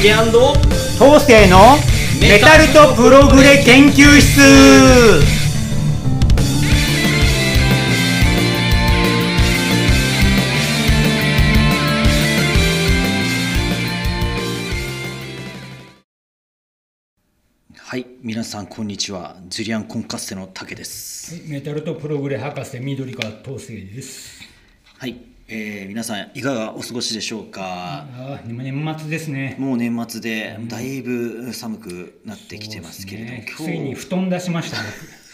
竹東西のメタルとプログレ研究室。はい皆さんこんにちは。ジュリアンコンカッセの竹です。メタルとプログレ博士緑川東生です。はい、えー、皆さんいかがお過ごしでしょうか？年末ですね。もう年末でだいぶ寒くなってきてますけれども、そうですねついに布団出しました。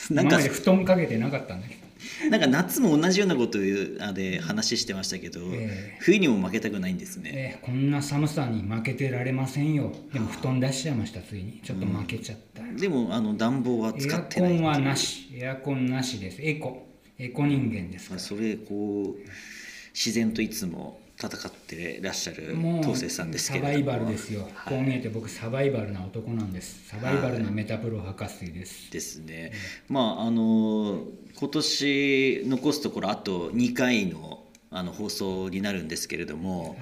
僕 なんか布団かけてなかったんだけど。なんか夏も同じようなことで話してましたけど、え冬にも負けたくないんですね、えーこんな寒さに負けてられませんよ。でも布団出しちゃいました。ついにちょっと負けちゃった。でもあの暖房は使エアってないコンはなし。エアコンなしです。エコ。エコ人間ですから。それこう自然といつも戦ってらっしゃる東生さんですけれども。サバイバルですよ、はい。こう見えて僕サバイバルな男なんです。サバイバルなメタプロ博士です、ですね、まああの今年残すところあと2回のあの放送になるんですけれども、はい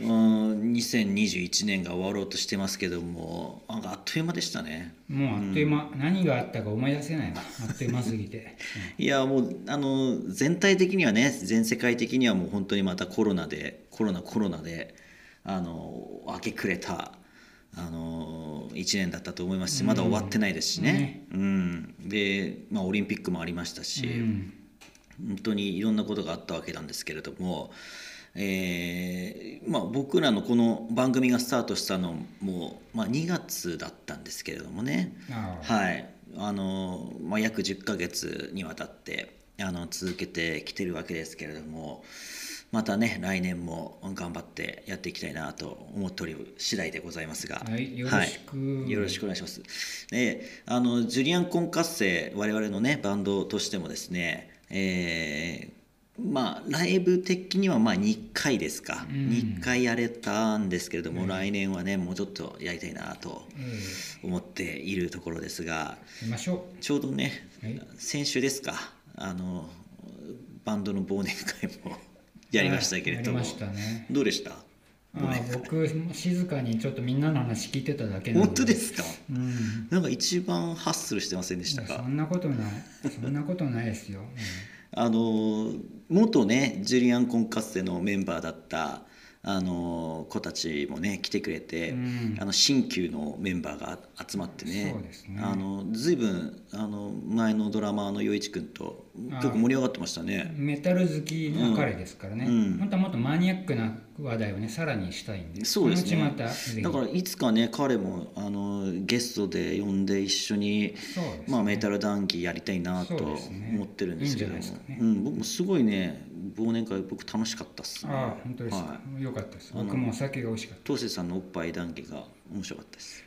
うん2021年が終わろうとしてますけどもなんかあっという間でしたね。もうあっという間、何があったか思い出せない。わあっという間すぎて、いやもうあの全体的にはね全世界的にはもう本当にまたコロナでコロナコロナであの明け暮れたあの1年だったと思いますしまだ終わってないですしね。うん。で、まあ、オリンピックもありましたし、うん。本当にいろんなことがあったわけなんですけれども、えーまあ、僕らのこの番組がスタートしたのも、まあ、2月だったんですけれどもね。はい。あのまあ、約10ヶ月にわたってあの続けてきてるわけですけれどもまたね来年も頑張ってやっていきたいなと思っておる次第でございますが、はいよろしく。はい。よろしくお願いします。であのジュリアンコンカッセ我々のねバンドとしてもですねえーまあライブ的にはまあ2回ですか、うん。2回やれたんですけれども、来年はねもうちょっとやりたいなとえ思っているところですがー、見ましょちょうどね、はい。先週ですか。あのバンドの忘年会も やりましたけれども、ね。どうでした？僕静かにちょっとみんなの話聞いてただけ本当ですか？うん。なんか一番ハッスルしてませんでしたか？そんなことない。そんなことないですよ、あの元ねジュリアン・コンカッセのメンバーだったあの子たちもね来てくれて、うん。あの新旧のメンバーが集まってねね。あの随分あの前のドラマーの陽一君と結構盛り上がってましたね。メタル好きな彼ですからね、うん。本当はもっとマニアックな話題をねさらにしたいんでそうですね。だからいつかね彼もあのゲストで呼んで一緒に、ね。まあ、メタル談義やりたいなと思ってるんですけども。いいんじゃないですかね。うん、僕もすごいね忘年会僕楽しかったっすね。ああ本当ですか、はい、よかったです。僕もお酒が美味しかっ東瀬さんのおっぱい談義が面白かったです。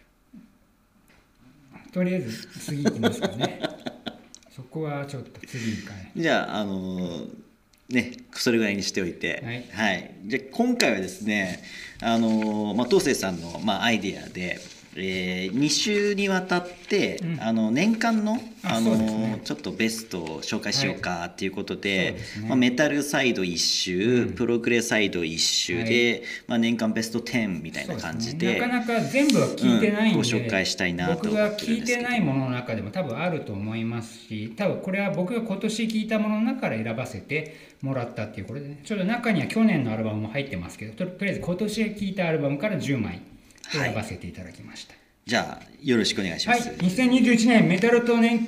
たとりあえず次行きますかね。そこはちょっと次行かない。じゃああのーねそれぐらいにしておいて。はい。じゃあ今回はですねあのーまあ、東瀬さんの、まあ、アイデアで、え2週にわたって、うん。あの年間のああのね。ちょっとベストを紹介しようかっていうことで,、ですねまあ、メタルサイド1周、うん。プログレサイド1周で、まあ、年間ベスト10みたいな感じでね。なかなか全部は聞いてないんで、うんご紹介したいなと。僕が聞いてないものの中でも多分あると思いますし多分これは僕が今年聞いたものの中から選ばせてもらったっていうこれでね。ちょっと中には去年のアルバムも入ってますけどととりあえず今年聞いたアルバムから10枚選ばせていただきました。じゃあよろしくお願いしまはい、す。2021年メタルと年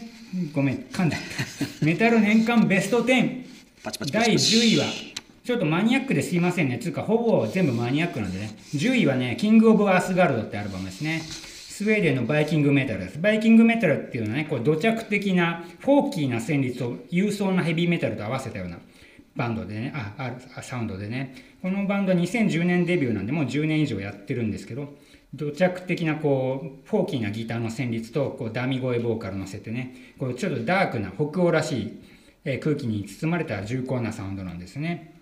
ごめん噛んだ。メタル年間ベスト10パチパチパチ第パチ。10位はちょっとマニアックですいませんね。つうかほぼ全部マニアックなんでね。10位はねキング・オブ・アースガルドってアルバムですね。スウェーデンのバイキングメタルです。バイキングメタルっていうのはねこう土着的なフォーキーな旋律を勇壮なヘビーメタルと合わせたようなバンドでねあああサウンドでね。このバンドは2010年デビューなんでもう10年以上やってるんですけど土着的なこうフォーキーなギターの旋律とこうダミ声ボーカル乗せてねこうちょっとダークな北欧らしい、え空気に包まれた重厚なサウンドなんですね。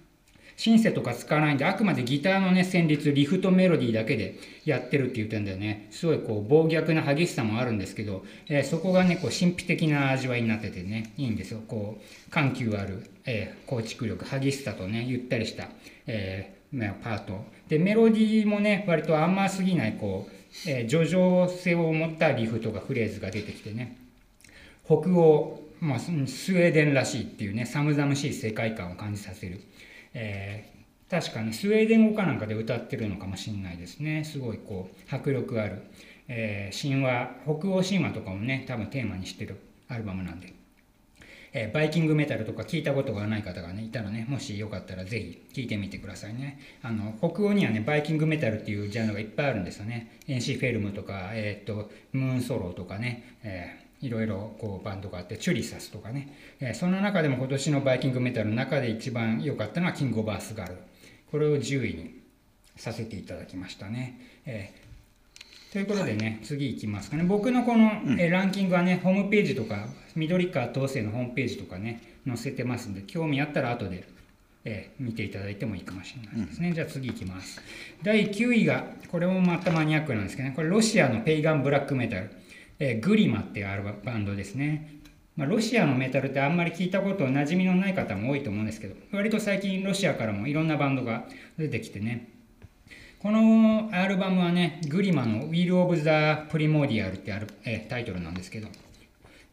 シンセとか使わないんであくまでギターのね旋律リフとメロディーだけでやってるっていう点でねすごいこう暴虐な激しさもあるんですけど、えーそこがねこう神秘的な味わいになっててねいいんですよこう緩急ある、えー構築力激しさとねゆったりした、えーまあパート。でメロディーもね割と甘すぎないこう、えー、叙情性を持ったリフとかフレーズが出てきてね。北欧、まあ、スウェーデンらしいっていうね寒々しい世界観を感じさせる、えー確かにスウェーデン語かなんかで歌ってるのかもしれないですね。すごいこう迫力ある、えー神話北欧神話とかもね多分テーマにしてるアルバムなんで、えーバイキングメタルとか聞いたことがない方がねいたらねもしよかったらぜひ聞いてみてくださいね。あの北欧にはねバイキングメタルっていうジャンルがいっぱいあるんですよね。エンシフェルムとか、えーっとムーンソロウとかね、えーいろいろこうバンドがあってチュリサスとかね、えその中でも今年のバイキングメタルの中で一番良かったのはキングオブアースガルドこれを10位にさせていただきましたね。えーということでね、次いきますかね。僕のこの、えーランキングはね、ホームページとか、緑川東生のホームページとかね、載せてますんで、興味あったら後で、えー見ていただいてもいいかもしれないですね。じゃあ次いきます。第9位が、これもまたマニアックなんですけどね、これロシアのペイガンブラックメタル、えーグリマっていうアルババンドですね。まあ、ロシアのメタルってあんまり聞いたこと馴染みのない方も多いと思うんですけど割と最近ロシアからもいろんなバンドが出てきてねこのアルバムはねグリマの「Wheel of the Primordial」ってある、えータイトルなんですけど、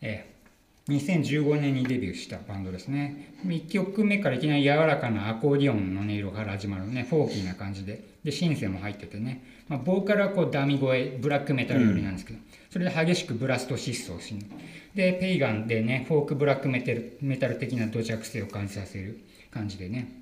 えー2015年にデビューしたバンドですね。1曲目からいきなり柔らかなアコーディオンの音色から始まるねフォーキーな感じで。でシンセも入っててね、まあ、ボーカルはこうダミ声ブラックメタル寄りなんですけど、それで激しくブラスト疾走しでペイガンでねフォークブラックメタルメタル的な土着性を感じさせる感じでね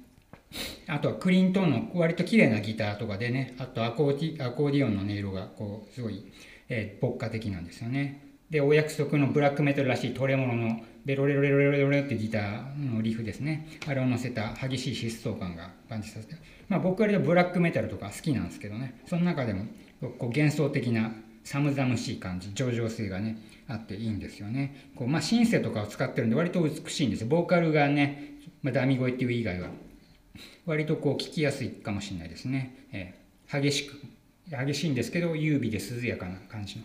あとはクリントンの割と綺麗なギターとかでねあとアコーディオンの音色がこうすごい、えー、牧歌的なんですよね。でお約束のブラックメタルらしいトレモノのベロレロレロレロレロってギターのリフですね。あれを乗せた激しい疾走感が感じさせて。まあ僕割とブラックメタルとか好きなんですけどね。その中でもこう幻想的な寒々しい感じ上々性がねあっていいんですよね。こう、まあ、シンセとかを使ってるんで割と美しいんですよ。ボーカルがね、まあ、ダミ声っていう以外は。割とこう聞きやすいかもしれないですね、えー激しく激しいんですけど優美で涼やかな感じの、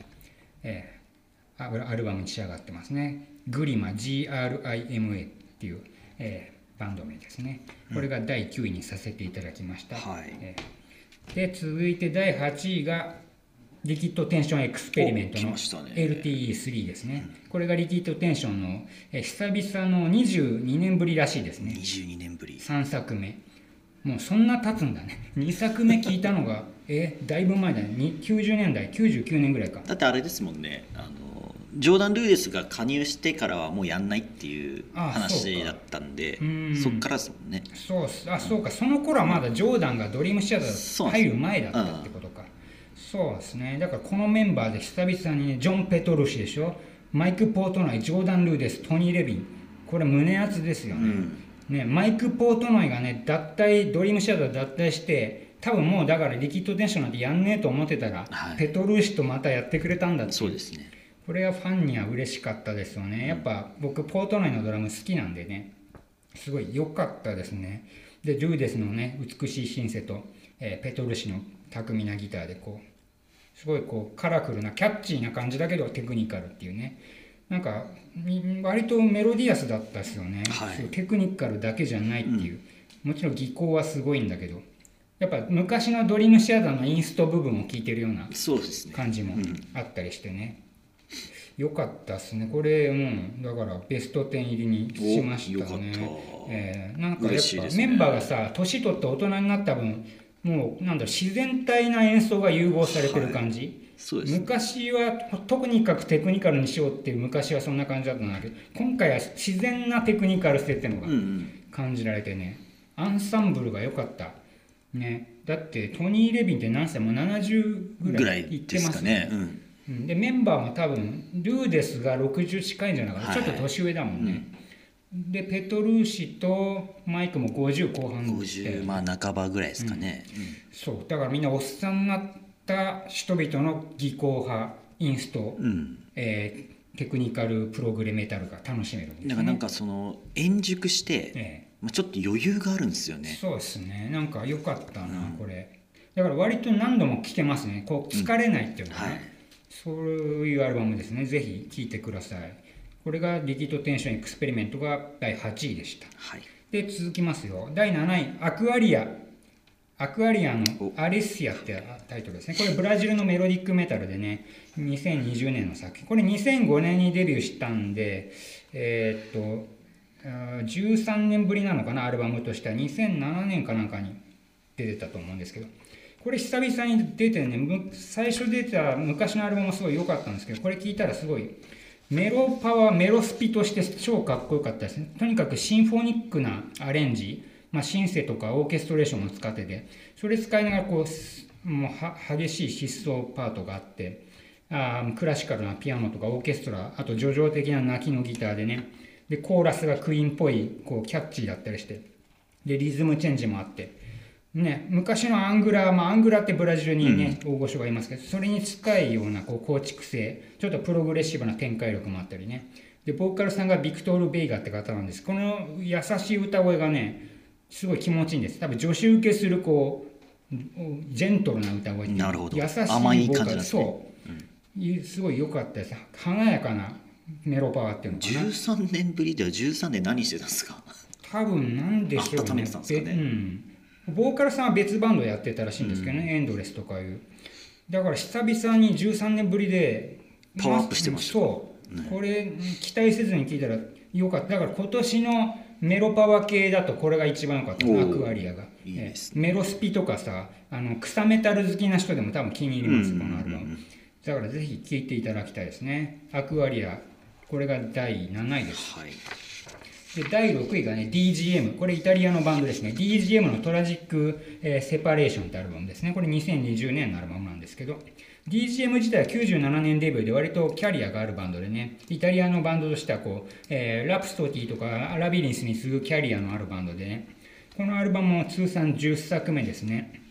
えーアルアルバムに仕上がってますね。グリマ GRIMA っていう、えーバンド名ですね。これが第9位にさせていただきました、はい。えーで続いて第8位がリキッドテンションエクスペリメントのましたね。LTE3 ですね、これがリキッドテンションの、えー久々の22年ぶりらしいですね。22年ぶり。3作目もうそんな経つんだね。2作目聞いたのが えだいぶ前だね。に90年代99年ぐらいか。だってあれですもんね。あのジョーダン・ルーデスが加入してからはもうやんないっていう話だったんでうん。そっからですもんね。そうあそうか。その頃はまだジョーダンがドリームシアター入る前だったってことか。そうですね。だからこのメンバーで久々にねジョン・ペトルシでしょ。マイク・ポートナイジョーダン・ルーデストニー・レビン。これ胸熱ですよね,、ねマイク・ポートナイがね脱退ドリームシアター脱退して多分もうだからリキッドテンションなんてやんねえと思ってたら、はいペトルーシとまたやってくれたんだっていそうですねこれはファンには嬉しかったですよね。やっぱ僕、ポートナイのドラム好きなんでね、すごい良かったですね。で、ルーデスのね、美しいシンセと、えーペトルシの巧みなギターで、こう、すごいこう、カラフルな、キャッチーな感じだけどテクニカルっていうね。なんか、み割とメロディアスだったですよね。はい。テクニカルだけじゃないっていう。もちろん技巧はすごいんだけど、やっぱ昔のドリームシアターのインスト部分を聴いてるような感じもあったりしてね、よかったっすね。これうん。だからベスト10入りにしましたおよかった。ねえーなんかやっぱ、ね。メンバーがさ年取って大人になった分もうなんだろう自然体な演奏が融合されてる感じ、そうですね昔はとにかくテクニカルにしようっていう昔はそんな感じだったんだけど今回は自然なテクニカル性っていうのがうんうん。感じられてねアンサンブルが良かった。ね。だってトニー・レビンって何歳もう70ぐぐらいらいいってでますすね。かねうん。うん。でメンバーも多分ルーデスが60近いんじゃなかった、はい。ちょっと年上だもんね、でペトルーシとマイクも50後半で。50まあ半ばぐらいですかね、そう。だからみんなおっさんになった人々の技巧派インスト、うん。うんえーテクニカルプログレメタルが楽しめるんですね。だからなんかその円熟して、えまあ、ちょっと余裕があるんですよえね。そうですね。なんか良かったな、これ。だから割と何度も聴けますね。こう疲れないっていうのかな、はい。そういうアルバムですね。ぜひ聴いてください。これがリキッドテンションエクスペリメントが第8位でした。はい。で続きますよ。第7位アクアリアアクアリアのアレッシアってタイトルですね。これブラジルのメロディックメタルでね、2020年の作品。これ2005年にデビューしたんで、えー、っと、13年ぶりなのかな、アルバムとしては。2007年かなんかに出てたと思うんですけど。これ久々に出てね、最初出た昔のアルバムもすごい良かったんですけど、これ聞いたらすごいメロパワー、メロスピとして超かっこよかったですね。とにかくシンフォニックなアレンジ、まあ、シンセとかオーケストレーションも使ってて、それ使いながらこう、もう激しい疾走パートがあって、あクラシカルなピアノとかオーケストラ、あと叙情的な泣きのギターでね、で、コーラスがクイーンっぽい、こう、キャッチーだったりして、で、リズムチェンジもあって、ね、昔のアングラー、まあ、アングラってブラジルにね、うん、大御所がいますけど、それに近いようなこう構築性、ちょっとプログレッシブな展開力もあったりね。で、ボーカルさんがビクトール・ベイガって方なんです。この優しい歌声がね、すごい気持ちいいんです。多分、助手受けする、こう、ジェントルな歌声なるほど。優しいボーカル、ね、そう、うん、すごい良かったです。華やかなメロパワーっていうのかな。13年ぶりでは13年何してたんですか？多分、なんでしょうね。ね。うん。ボーカルさんは別バンドやってたらしいんですけどね、うん、エンドレスとかいう。だから久々に13年ぶりでパワーアップしてました。そう、ね、これ期待せずに聞いたらよかった。だから今年のメロパワー系だとこれが一番良かったアクアリアが。いい、ね、メロスピとかさあの草メタル好きな人でも多分気に入ります、このアルバム。だからぜひ聴いていただきたいですね。アクアリアこれが第7位です、はい。で第6位がね DGM これイタリアのバンドですね。DGM のトラジック、えー、セパレーションってアルバムですね。これ2020年のアルバムなんですけど DGM 自体は97年デビューで割とキャリアがあるバンドでねイタリアのバンドとしてはこう、えー、ラプソディとかラビリンスに次ぐキャリアのあるバンドでねこのアルバムも通算10作目ですね。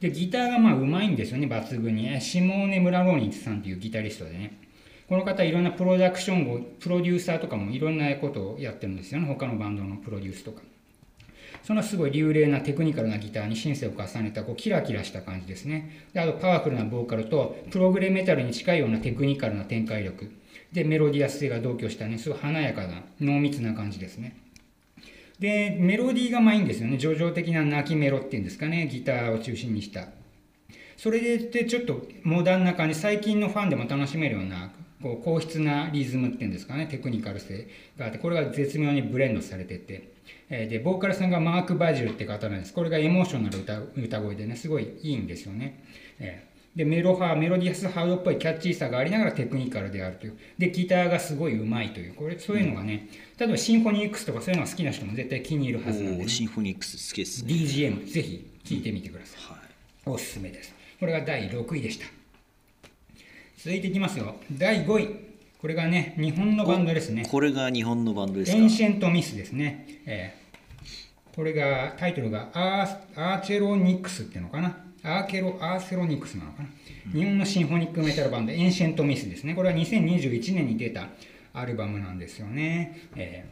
でギターがまあうまいんですよね抜群に。シモーネ・ムラローニッツさんっていうギタリストでね。この方いろんなプロダクションをプロデューサーとかもいろんなことをやってるんですよね。他のバンドのプロデュースとか。そのすごい流麗なテクニカルなギターにシンセを重ねたこうキラキラした感じですね。であとパワフルなボーカルとプログレメタルに近いようなテクニカルな展開力。でメロディアス性が同居したねすごい華やかな濃密な感じですね。でメロディーがまあいいんですよね。叙情的な泣きメロっていうんですかね。ギターを中心にした。それでちょっとモダンな感じ。最近のファンでも楽しめるようなこう硬質なリズムっていうんですかね。テクニカル性があってこれが絶妙にブレンドされてて、えー、でボーカルさんがマーク・バジルって方なんです。これがエモーショナル歌歌声でねすごいいいんですよね、えー、でメロハーメロディアスハードっぽいキャッチーさがありながらテクニカルであるという。でギターがすごいうまいという。これそういうのがね、例えばシンフォニーXとかそういうのが好きな人も絶対気に入るはずなんで、ね、シンフォニーX好きですね。DGM ぜひ聴いてみてください、はい、おすすめです。これが第6位でした。続いていきますよ。第5位これがね、日本のバンドですね。これが日本のバンドですか？エンシェントミスですね。えー、これが、タイトルがアーアーチェロニクスっていうのかな？アーケロ、アーセロニクスなのかな？日本のシンフォニックメタルバンド、エンシェントミスですね。これは2021年に出たアルバムなんですよね。え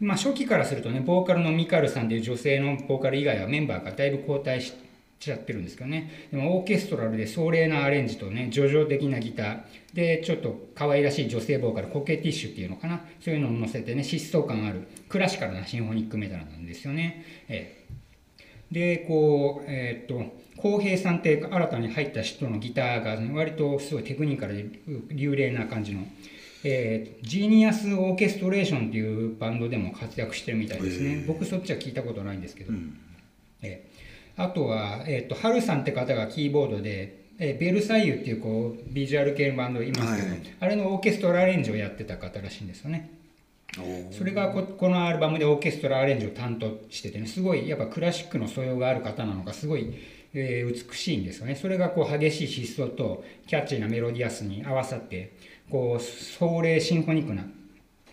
ー、まあ、初期からするとね、ボーカルのミカルさんという女性のボーカル以外はメンバーがだいぶ交代して、しちゃってるんですけどね。でもオーケストラルで壮麗なアレンジとね、叙情的なギター、で、ちょっと可愛らしい女性ボーカル、コケティッシュっていうのかな。そういうのを乗せてね、疾走感あるクラシカルなシンフォニックメタルなんですよね。えー、で、こう、えー、っと、浩平さんって新たに入った人のギターが、ね、割とすごいテクニカルで流麗な感じの、えー、ジーニアスオーケストレーションっていうバンドでも活躍してるみたいですね。僕そっちは聞いたことないんですけど。うん、えーあとは、えっ、ー、と、ハルさんって方がキーボードで、えー、ベルサイユっていうこうビジュアル系のバンドいますけど、はい、あれのオーケストラアレンジをやってた方らしいんですよね。それがここのアルバムでオーケストラアレンジを担当しててねすごいやっぱクラシックの素養がある方なのかすごい、えー、美しいんですよね。それがこう激しい疾走とキャッチーなメロディアスに合わさってこう壮麗シンフォニックな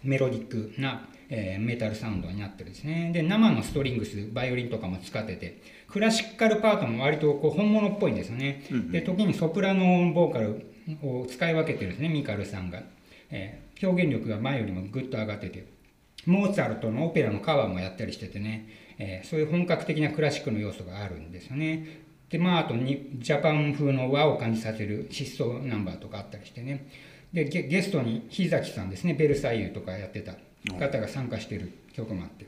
メロディックな、えー、メタルサウンドになってるんですね。で生のストリングスバイオリンとかも使っててクラシカルパートも割とこう本物っぽいんですよね。うんうん、で時にソプラノボーカルを使い分けてるんですねミカルさんが、えー、表現力が前よりもぐっと上がってて。モーツァルトのオペラのカバーもやったりしててね、えー、そういう本格的なクラシックの要素があるんですよね。でまああとにジャパン風の和を感じさせる疾走ナンバーとかあったりしてね。でゲストに日崎さんですね。ベルサイユとかやってた方が参加してる曲もあって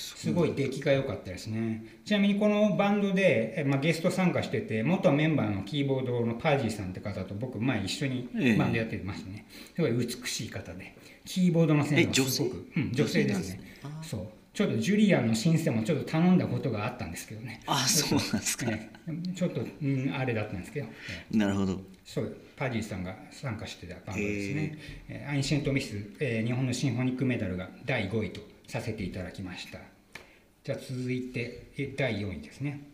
すごい出来が良かったですね。ちなみにこのバンドで、えまあ、ゲスト参加してて元メンバーのキーボードのパージーさんって方と僕前一緒にええ。バンドやってましたね、すごい美しい方で。キーボードの先生がすごくえ女性うん、女性ですね。そう。ちょっとジュリアンのシンセもちょっと頼んだことがあったんですけどね。あそうなんですか、ええ。ちょっと、うん、あれだったんですけど、ええ。なるほど。そう。パディさんが参加してたバンドですね、え。ーエインシェント・ミス、えー日本のシンフォニックメタルが第5位とさせていただきました。じゃあ続いてえ第4位ですね。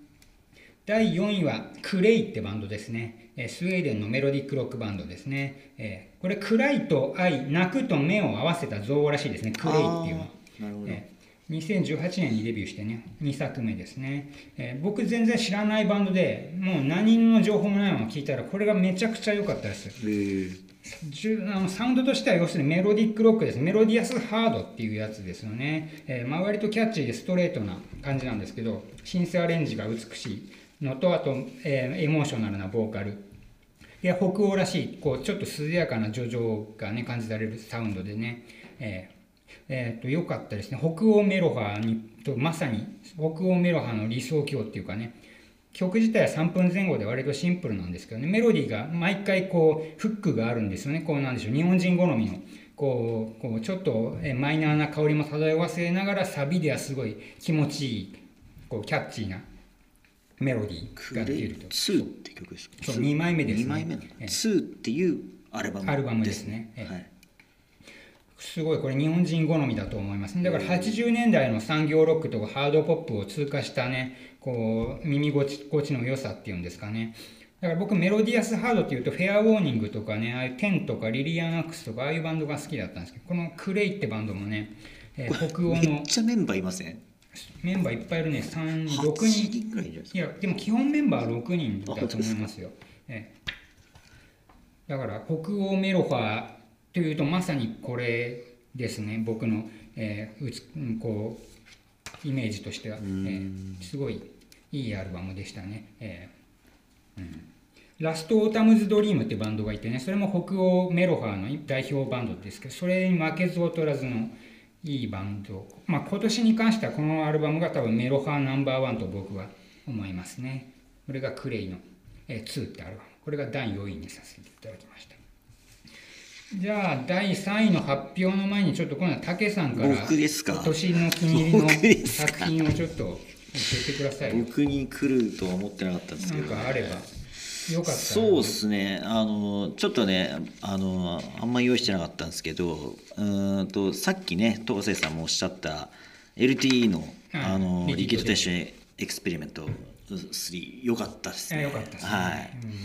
第4位はクレイってバンドですね、えースウェーデンのメロディックロックバンドですね、えーこれ暗いと愛泣くと目を合わせた造語らしいですね。クレイっていうのなるほど、えー2018年にデビューしてね。2作目ですね、えー僕全然知らないバンドでもう何の情報もないまま聞いたらこれがめちゃくちゃ良かったです。えーあのサウンドとしては要するにメロディックロックです。メロディアスハードっていうやつですよね、えーまあ、割とキャッチーでストレートな感じなんですけどシンセアレンジが美しいのとあと、えーエモーショナルなボーカル。いや北欧らしいこうちょっと涼やかな叙情がね感じられるサウンドでね、えーえーと良かったですね。北欧メロハにとまさに北欧メロハの理想郷っていうかね。曲自体は3分前後で割とシンプルなんですけどね。メロディーが毎回こうフックがあるんですよね。こうなんでしょう。日本人好みのこうこうちょっとえマイナーな香りも漂わせながらサビではすごい気持ちいいこうキャッチーなメロディーが出ると2って曲ですか？そう。二枚目ですね。2枚目なのええ2っていうアルバムアルバムですね。ええ。はい。すごいこれ日本人好みだと思います。ねだから80年代の産業ロックとかハードポップを通過したねこう耳心地の良さっていうんですかね。だから僕メロディアスハードっていうとフェアウォーニングとかねああいうテンとかリリアンアックスとかああいうバンドが好きだったんですけどこのクレイってバンドもね、えー北欧めっのちゃメンバーいません？メンバーいっぱいいるね。3 6 8人人ぐらいいるんじゃないですか。いやでも基本メンバー6人だと思いますよ、ええ、だから北欧メロファーというとまさにこれですね。僕の、えーうつうんこうイメージとしては、えーすごいいいアルバムでしたね、えーうん、ラストオータムズドリームってバンドがいてねそれも北欧メロファーの代表バンドですけどそれに負けず劣らずのいいバンド、まあ、今年に関してはこのアルバムが多分メロファーナンバーワンと僕は思いますね。これがクレイの、えー、2ってアルバム。これが第4位にさせていただきました。じゃあ第3位の発表の前にちょっと今度は武さんから僕ですか？今年の気に入りの作品をちょっと教えてくださいよ僕に来るとは思ってなかったんですけなんど、かあればよかったらそうですね。あのちょっとねあのあんま用意してなかったんですけどうーんとさっきね東瀬さんもおっしゃった LTE の,、うんあのリキッドテッシュエクスペリメント3良かったですね。あよかったですね、は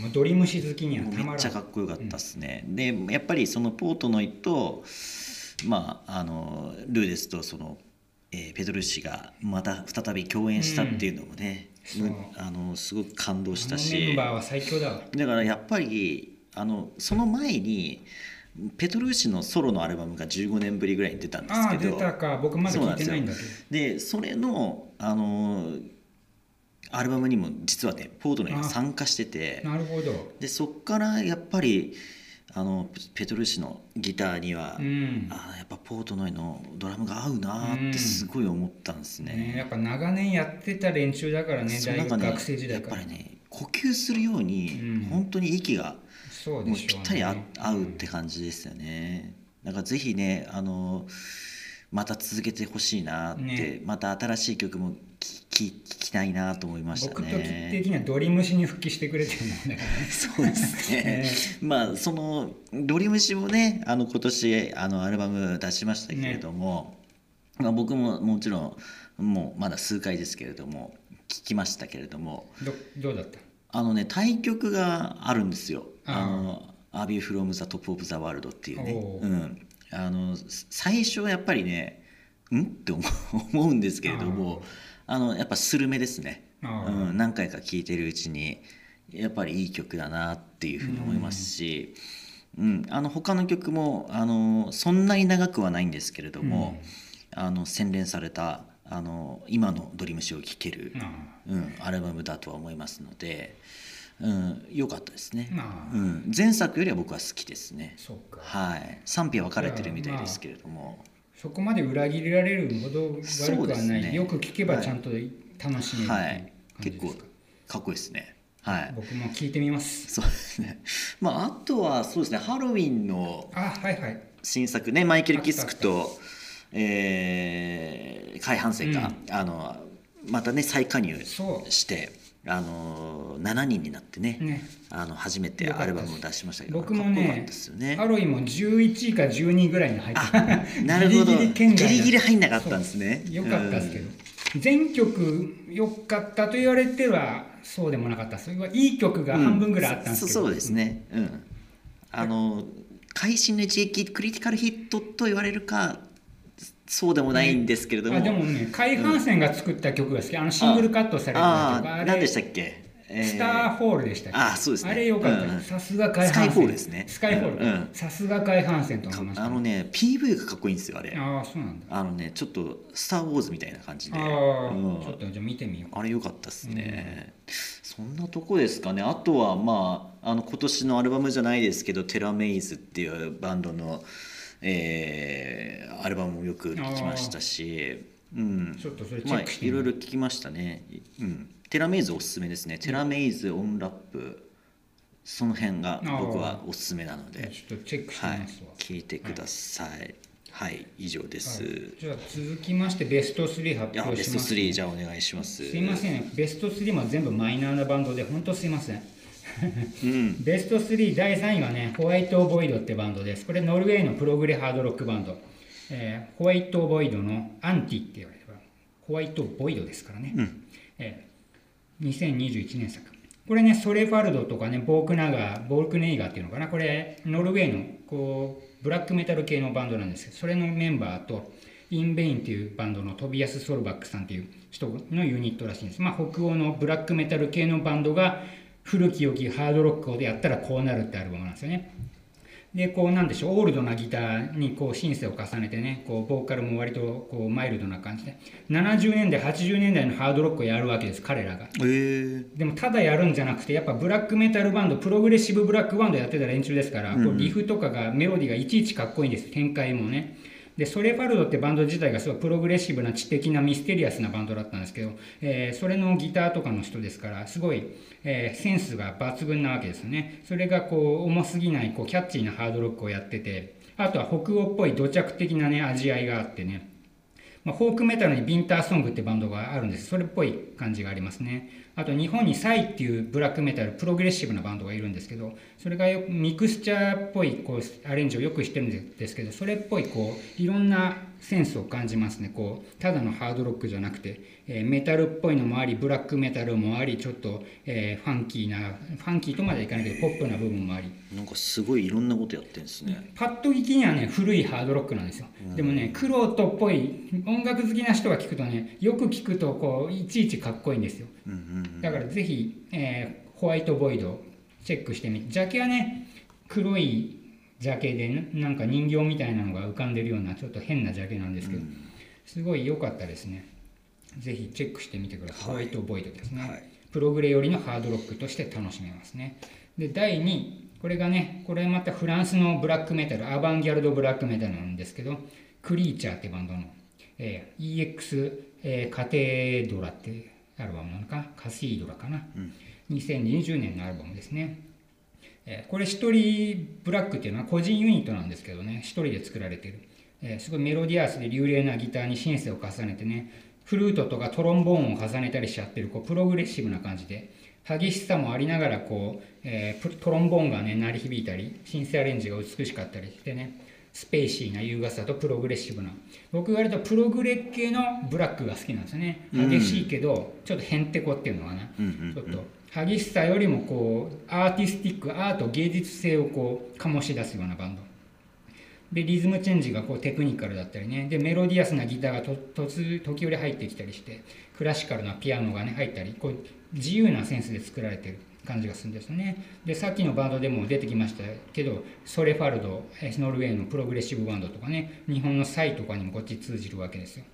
い。ドリムシ好きにはたまめっちゃかっこよかったですね、でやっぱりそのポートノイとまああのルーデスとその、えーペドルッシがまた再び共演したっていうのもね、うん。むあのすごく感動したし。ンバーは最強だからやっぱりあのその前にペトルーシのソロのアルバムが15年ぶりぐらいに出たんですけど。出たか。僕まだ聞いてないんだけど。でそれのあのアルバムにも実はねポートノイが参加してて。なるほど。でそっからやっぱりあのペトルーシのギターには、うん。あーやっぱポートノイのドラムが合うなーってすごい思ったんですね。ね、やっぱ長年やってた連中だからね大学ね学生時代から。やっぱりね呼吸するように、うん。本当に息がもうぴったり合合うって感じですよね。だからぜひねあのまた続けてほしいなって、ね。また新しい曲も聴き聞きたいなと思いました僕とね。的にはドリムシに復帰してくれてるもんだからねそうですね。まあそのドリムシもねあの今年あのアルバム出しましたけれども、まあ僕ももちろんもうまだ数回ですけれども聞きましたけれども、どどうだった？あのね対曲があるんですよ。あの「アビュー・フロム・ザ・トップ・オブ・ザ・ワールド」っていうね、うん、あの最初はやっぱりねん？って 思うんですけれどもあのやっぱスルメですね、うん、何回か聴いてるうちにやっぱりいい曲だなっていうふうに思いますし、うん、あの他の曲もあのそんなに長くはないんですけれども、あの洗練されたあの今のドリムシを聴ける、あうん、アルバムだとは思いますので、うん、良かったですね、ああ。うん、前作よりは僕は好きですね。そうか。はい。賛否は分かれてるみたいですけれども、そこまで裏切られるほど悪くはない、ね。よく聞けばちゃんと楽しめるっていうはい。結構か、かっこいいですね。はい。僕も聞いてみます。そうですね。まああとはそうですね。ハロウィンのあはいはい。新作ねマイケル・キスクと、えー、海浜線が、あのまたね再加入してあの7人になってねね。あの初めてアルバムを出しましたけど僕もねたですよね。ハロウィンも11位か12位ぐらいに入ってあ なるほど。ギリギリギリギリ入んなかったんですね。よかったですけど、全曲良かったと言われてはそうでもなかったそれはいい曲が半分ぐらいあったんですけど、うんそそうですね。うん。あの会心の一撃クリティカルヒットと言われるかそうでもないんですけれども、あでもねカイ・ハンセンが作った曲が好き。あのシングルカットされてるあ曲あれあ何でしたっけ、えー。スターホールでしたっけ？あそうですね。あれ良かったさすがカイ・スカイハンセンフォールですね。スカイフォール、うんさすがカイ・ハンセンと思いましたあのね PV がかっこいいんですよあれ。ああそうなんだ。あのねちょっと「スター・ウォーズ」みたいな感じで。ああ、うん。ちょっとじゃあ見てみよう。あれ良かったですね、そんなとこですかね。あとはまああの今年のアルバムじゃないですけどテラメイズっていうバンドの、えーアルバムもよく聴きましたしうん。ちょっとそれチェまあックしていろいうろ聞きましたね、うん、テラメイズおすすめですね。テラメイズオンラップその辺が僕はおすすめなので。ちょっとチェックしてはいみますわ、聞いてください。はい、以上です、はい。い、じゃあ続きましてベスト3発やベスト表します3じゃあお願いします。すいません。ベスト3も全部マイナーなバンドで本当すいませんうん。ベスト3第3位はねホワイトボイドってバンドです。これノルウェーのプログレハードロックバンド、えーホワイトボイドのアンティって言われる。ホワイトボイドですからね、うん。えー2021年作これねソレファルドとかねボークナガーボークネイガーっていうのかな。これノルウェーのこうブラックメタル系のバンドなんですけどそれのメンバーとインベインっていうバンドのトビアス・ソルバックさんっていう人のユニットらしいんです、まあ、北欧のブラックメタル系のバンドが古き良きハードロックでやったらこうなるってアルバムなんですよね。でこうなんでしょう。オールドなギターにこうシンセを重ねてねこうボーカルも割とこうマイルドな感じで。70年代80年代のハードロックをやるわけです彼らが。え。ー、でもただやるんじゃなくてやっぱブラックメタルバンドプログレッシブブラックバンドやってた連中ですから、こうリフとかがメロディーがいちいちかっこいいんです。展開もねでソレファルドってバンド自体がすごいプログレッシブな知的なミステリアスなバンドだったんですけど、えーそれのギターとかの人ですからすごい、えーセンスが抜群なわけですよね。それがこう重すぎないこうキャッチーなハードロックをやっててあとは北欧っぽい土着的なね味わいがあってね。まあ、フォークメタルにビンターソングってバンドがあるんです。それっぽい感じがありますね。あと日本にサイっていうブラックメタルプログレッシブなバンドがいるんですけどそれがよくミクスチャーっぽいこうアレンジをよくしてるんですけどそれっぽいこういろんなセンスを感じますね。こうただのハードロックじゃなくて、えーメタルっぽいのもありブラックメタルもありちょっと、えーファンキーなファンキーとまではいかないけどポップな部分もあり。なんかすごいいろんなことやってるんですね。パッと聞きにはね古いハードロックなんですよ、でもねクロートっぽい音楽好きな人が聞くとねよく聞くとこういちいちかっこいいんですよ。だからぜひ、えーホワイトボイドチェックしてみてジャケはね黒いジャケでななんか人形みたいなのが浮かんでるようなちょっと変なジャケなんですけど、すごい良かったですね。ぜひチェックしてみてください、ホワイトボイドですね、はい。プログレよりのハードロックとして楽しめますね。で第2位これがねこれまたフランスのブラックメタルアバンギャルドブラックメタルなんですけどクリーチャーってバンドの、えー EX、えーカテドラってアルバムなのかカシードラかな、2020年のアルバムですね。えーこれ一人ブラックっていうのは個人ユニットなんですけどね。一人で作られてる、えーすごいメロディアスで流麗なギターにシンセを重ねてね。フルートとかトロンボーンを重ねたりしちゃってるこうプログレッシブな感じで。激しさもありながらこう、えープトロンボーンがね鳴り響いたりシンセアレンジが美しかったりしてね。スペーシーな優雅さとプログレッシブな。僕割とプログレ系のブラックが好きなんですよね。激しいけど、ちょっとへんてこっていうのかな、うん。ちょっと激しさよりもこうアーティスティック、アート、芸術性をこう醸し出すようなバンド。でリズムチェンジがこうテクニカルだったりね。でメロディアスなギターがと突時折入ってきたりしてクラシカルなピアノがね入ったりこう自由なセンスで作られてる感じがするんですね。でさっきのバンドでも出てきましたけどソレファルドノルウェーのプログレッシブバンドとかね日本のサイとかにもこっち通じるわけですよ。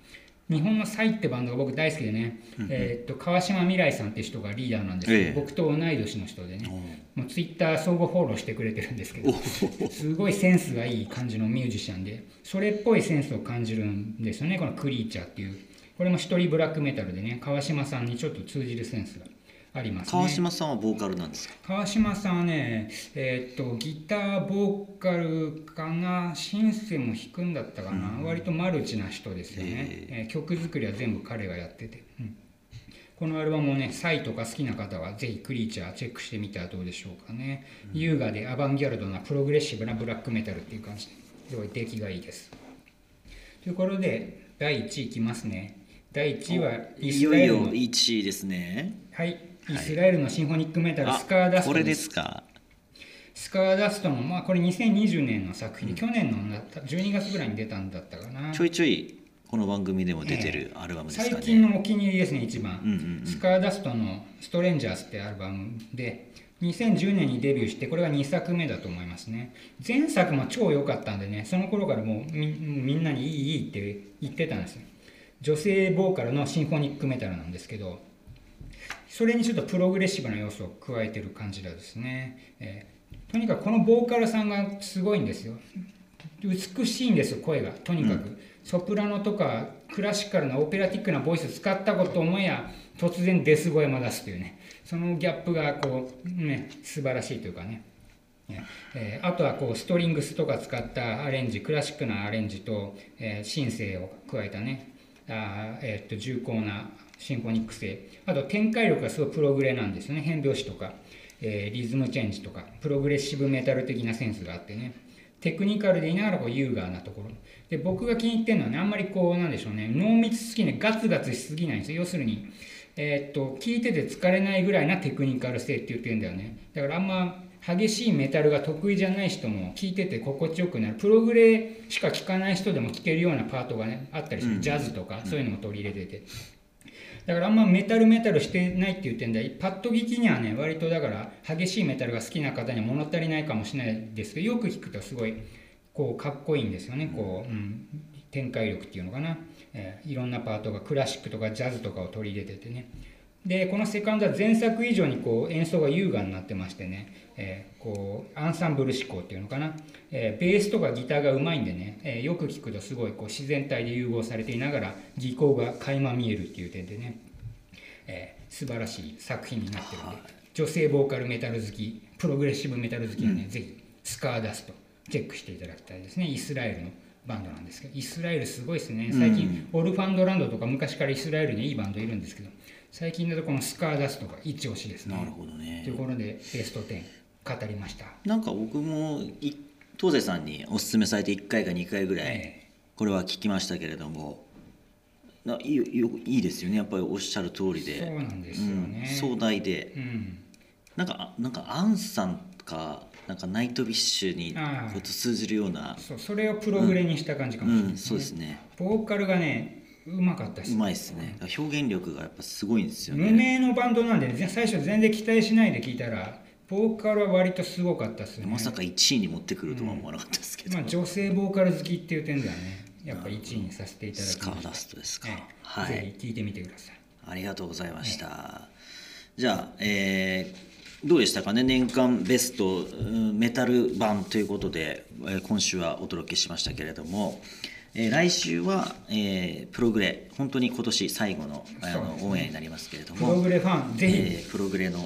日本のサイってバンドが僕大好きでね、えーっと川島未来さんって人がリーダーなんですけど、ええ。僕と同い年の人でね、もう。ツイッター相互フォローしてくれてるんですけどすごいセンスがいい感じのミュージシャンでそれっぽいセンスを感じるんですよねこのクリーチャーっていう。これも一人ブラックメタルでね川島さんにちょっと通じるセンスがありますね。川島さんはボーカルなんですか？川島さんはね、えーっとギターボーカルかな？シンセも弾くんだったかな、割とマルチな人ですよね、えー曲作りは全部彼がやってて、うん。このアルバムをねサイとか好きな方はぜひクリーチャーチェックしてみてはどうでしょうかね、優雅でアバンギャルドなプログレッシブなブラックメタルっていう感じ。ですごい出来がいいです。ということで第1位いきますね。第1位はイいよいよスラエルの1位ですね。はい、イスラエルのシンフォニックメタル、スカーダストこれですか？スカーダストの、まあ、これ2020年の作品で、去年のな12月ぐらいに出たんだったかな。ちょいちょいこの番組でも出てるアルバムですかね、最近のお気に入りですね、一番。うんうんうんスカーダストの「ストレンジャーズ」ってアルバムで、2010年にデビューして、これが2作目だと思いますね。前作も超良かったんでね、その頃からもうみみんなにいいいいって言ってたんですよ。女性ボーカルのシンフォニックメタルなんですけど、それにちょっとプログレッシブな要素を加えてる感じなんですね、えーとにかくこのボーカルさんがすごいんですよ。美しいんですよ声が。とにかく、ソプラノとかクラシカルなオペラティックなボイス使ったこと思えや突然デス声も出すというね。そのギャップがこうね素晴らしいというかね。ねえーあとはこうストリングスとか使ったアレンジクラシックなアレンジと、えーシンセを加えたね。あー、えーっと重厚なシンフォニック性あと展開力がすごいプログレなんですよね。変拍子とか、えーリズムチェンジとかプログレッシブメタル的なセンスがあってね。テクニカルでいながらこう優雅なところ。で僕が気に入ってるのはねあんまりこうなんでしょうね。濃密すぎない。ガツガツしすぎないんですよ。要するにえーっと聞いてて疲れないぐらいなテクニカル性って言ってるんだよね。だからあんま激しいメタルが得意じゃない人も聞いてて心地よくなる。プログレしか聞かない人でも聞けるようなパートがねあったりする、ジャズとかそういうのも取り入れてて、だからあんまメタルメタルしてないって言ってんだパッと聞きにはね割とだから激しいメタルが好きな方には物足りないかもしれないですけどよく聞くとすごいこうかっこいいんですよね。こう、うん、展開力っていうのかな、えーいろんなパートがクラシックとかジャズとかを取り入れててねでこのセカンドは前作以上にこう演奏が優雅になってましてね、えーこうアンサンブル思考っていうのかな、えーベースとかギターがうまいんでね、えーよく聞くとすごいこう自然体で融合されていながら技巧が垣間見えるっていう点でね、えー素晴らしい作品になってるんで、女性ボーカルメタル好きプログレッシブメタル好きはね、ぜひスカーダストチェックしていただきたいですね。イスラエルのバンドなんですけど。イスラエルすごいですね。最近、オルファンドランドとか昔からイスラエルにいいバンドいるんですけど最近だとこのスカーダストが一押しですね。なるほどね。ということでベスト10語りました。なんか僕もい東勢さんにおすすめされて1回か2回ぐらいえこれは聞きましたけれどもないいいいですよね。やっぱりおっしゃる通りで。そうなんですよね。うん壮大で。うん。なんかあなんかアンさんかなんかナイトビッシュにこうと通じるような。そうそれをプログレにした感じかもしれないうんそうですね。ボーカルがねうまかったですうまいですね。表現力がやっぱすごいんですよ無ね名のバンドなんで、ね、最初全然期待しないで聞いたらボーカルは割とすごかったですね。まさか1位に持ってくるとは思わなかったですけど、まあ、女性ボーカル好きっていう点ではねやっぱ1位にさせていただきましたスカーダストですか、ええ。はい。ぜひ聞いてみてください。ありがとうございました。じゃあ、えーどうでしたかね？年間ベストうんメタル版ということで、えー今週はお届けしましたけれども、えー来週は、えープログレ本当に今年最後のあの、ね。オンエアになりますけれどもプログレファンぜひ、えープログレの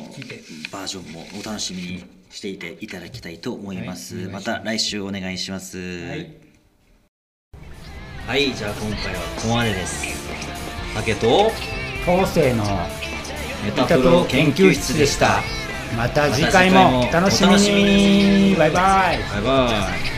バージョンもお楽しみにしていていただきたいと思います。はい。また来週お願いします。はい。はい、じゃあ今回はここまでです。竹と後世のメ歌と研究室でした。また次回もお楽しみに。バイバイ。バイバイ。